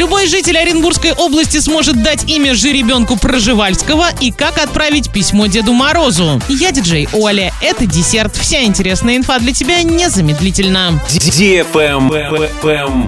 Любой житель Оренбургской области сможет дать имя жеребенку Проживальского и как отправить письмо Деду Морозу. Я диджей Оля. Это десерт. Вся интересная инфа для тебя незамедлительно.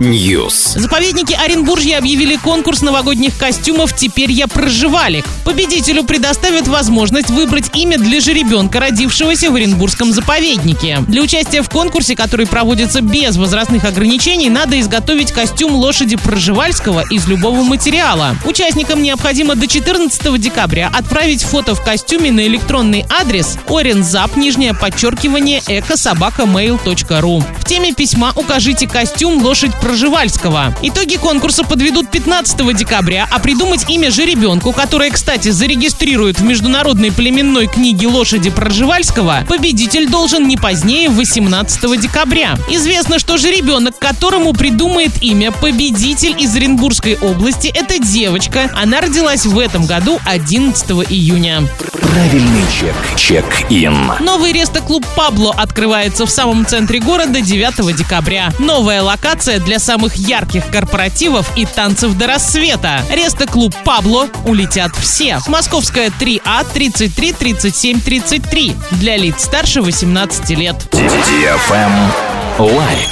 News. Заповедники Оренбуржья объявили конкурс новогодних костюмов «Теперь я проживалик». Победителю предоставят возможность выбрать имя для жеребенка, родившегося в Оренбургском заповеднике. Для участия в конкурсе, который проводится без возрастных ограничений, надо изготовить костюм лошади Проживальского из любого материала. Участникам необходимо до 14 декабря отправить фото в костюме на электронный адрес орензап, нижнее подчеркивание, экособакамейл.ру. В теме письма укажите костюм лошадь Проживальского. Итоги конкурса подведут 15 декабря, а придумать имя жеребенку, которое, кстати, зарегистрируют в Международной племенной книге лошади Проживальского, победитель должен не позднее 18 декабря. Известно, что жеребенок, которому придумает имя победитель из Оренбургской области, это девочка. Она родилась в этом году 11 июня. Правильный чек. Чек-ин. Новый рестоклуб «Пабло» открывается в самом центре города 9 декабря. Новая локация для самых ярких корпоративов и танцев до рассвета. Рестоклуб «Пабло» улетят все. Московская 3А 33 37 33 для лиц старше 18 лет. Лайк.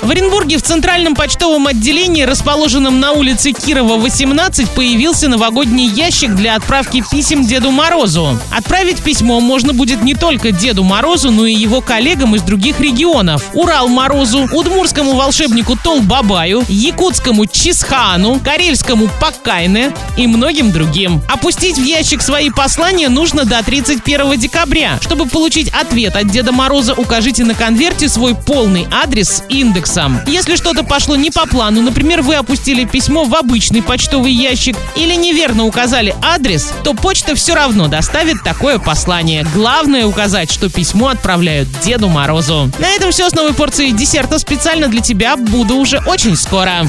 В Оренбурге в центральном почтовом отделении, расположенном на улице Кирова, 18, появился новогодний ящик для отправки писем Деду Морозу. Отправить письмо можно будет не только Деду Морозу, но и его коллегам из других регионов. Урал Морозу, удмурскому волшебнику Тол Бабаю, якутскому Чисхану, карельскому Пакайне и многим другим. Опустить в ящик свои послания нужно до 31 декабря. Чтобы получить ответ от Деда Мороза, укажите на конверте свой полный адрес индексом. Если что-то пошло не по плану, например, вы опустили письмо в обычный почтовый ящик или неверно указали адрес, то почта все равно доставит такое послание. Главное указать, что письмо отправляют Деду Морозу. На этом все с новой порцией десерта специально для тебя. Буду уже очень скоро.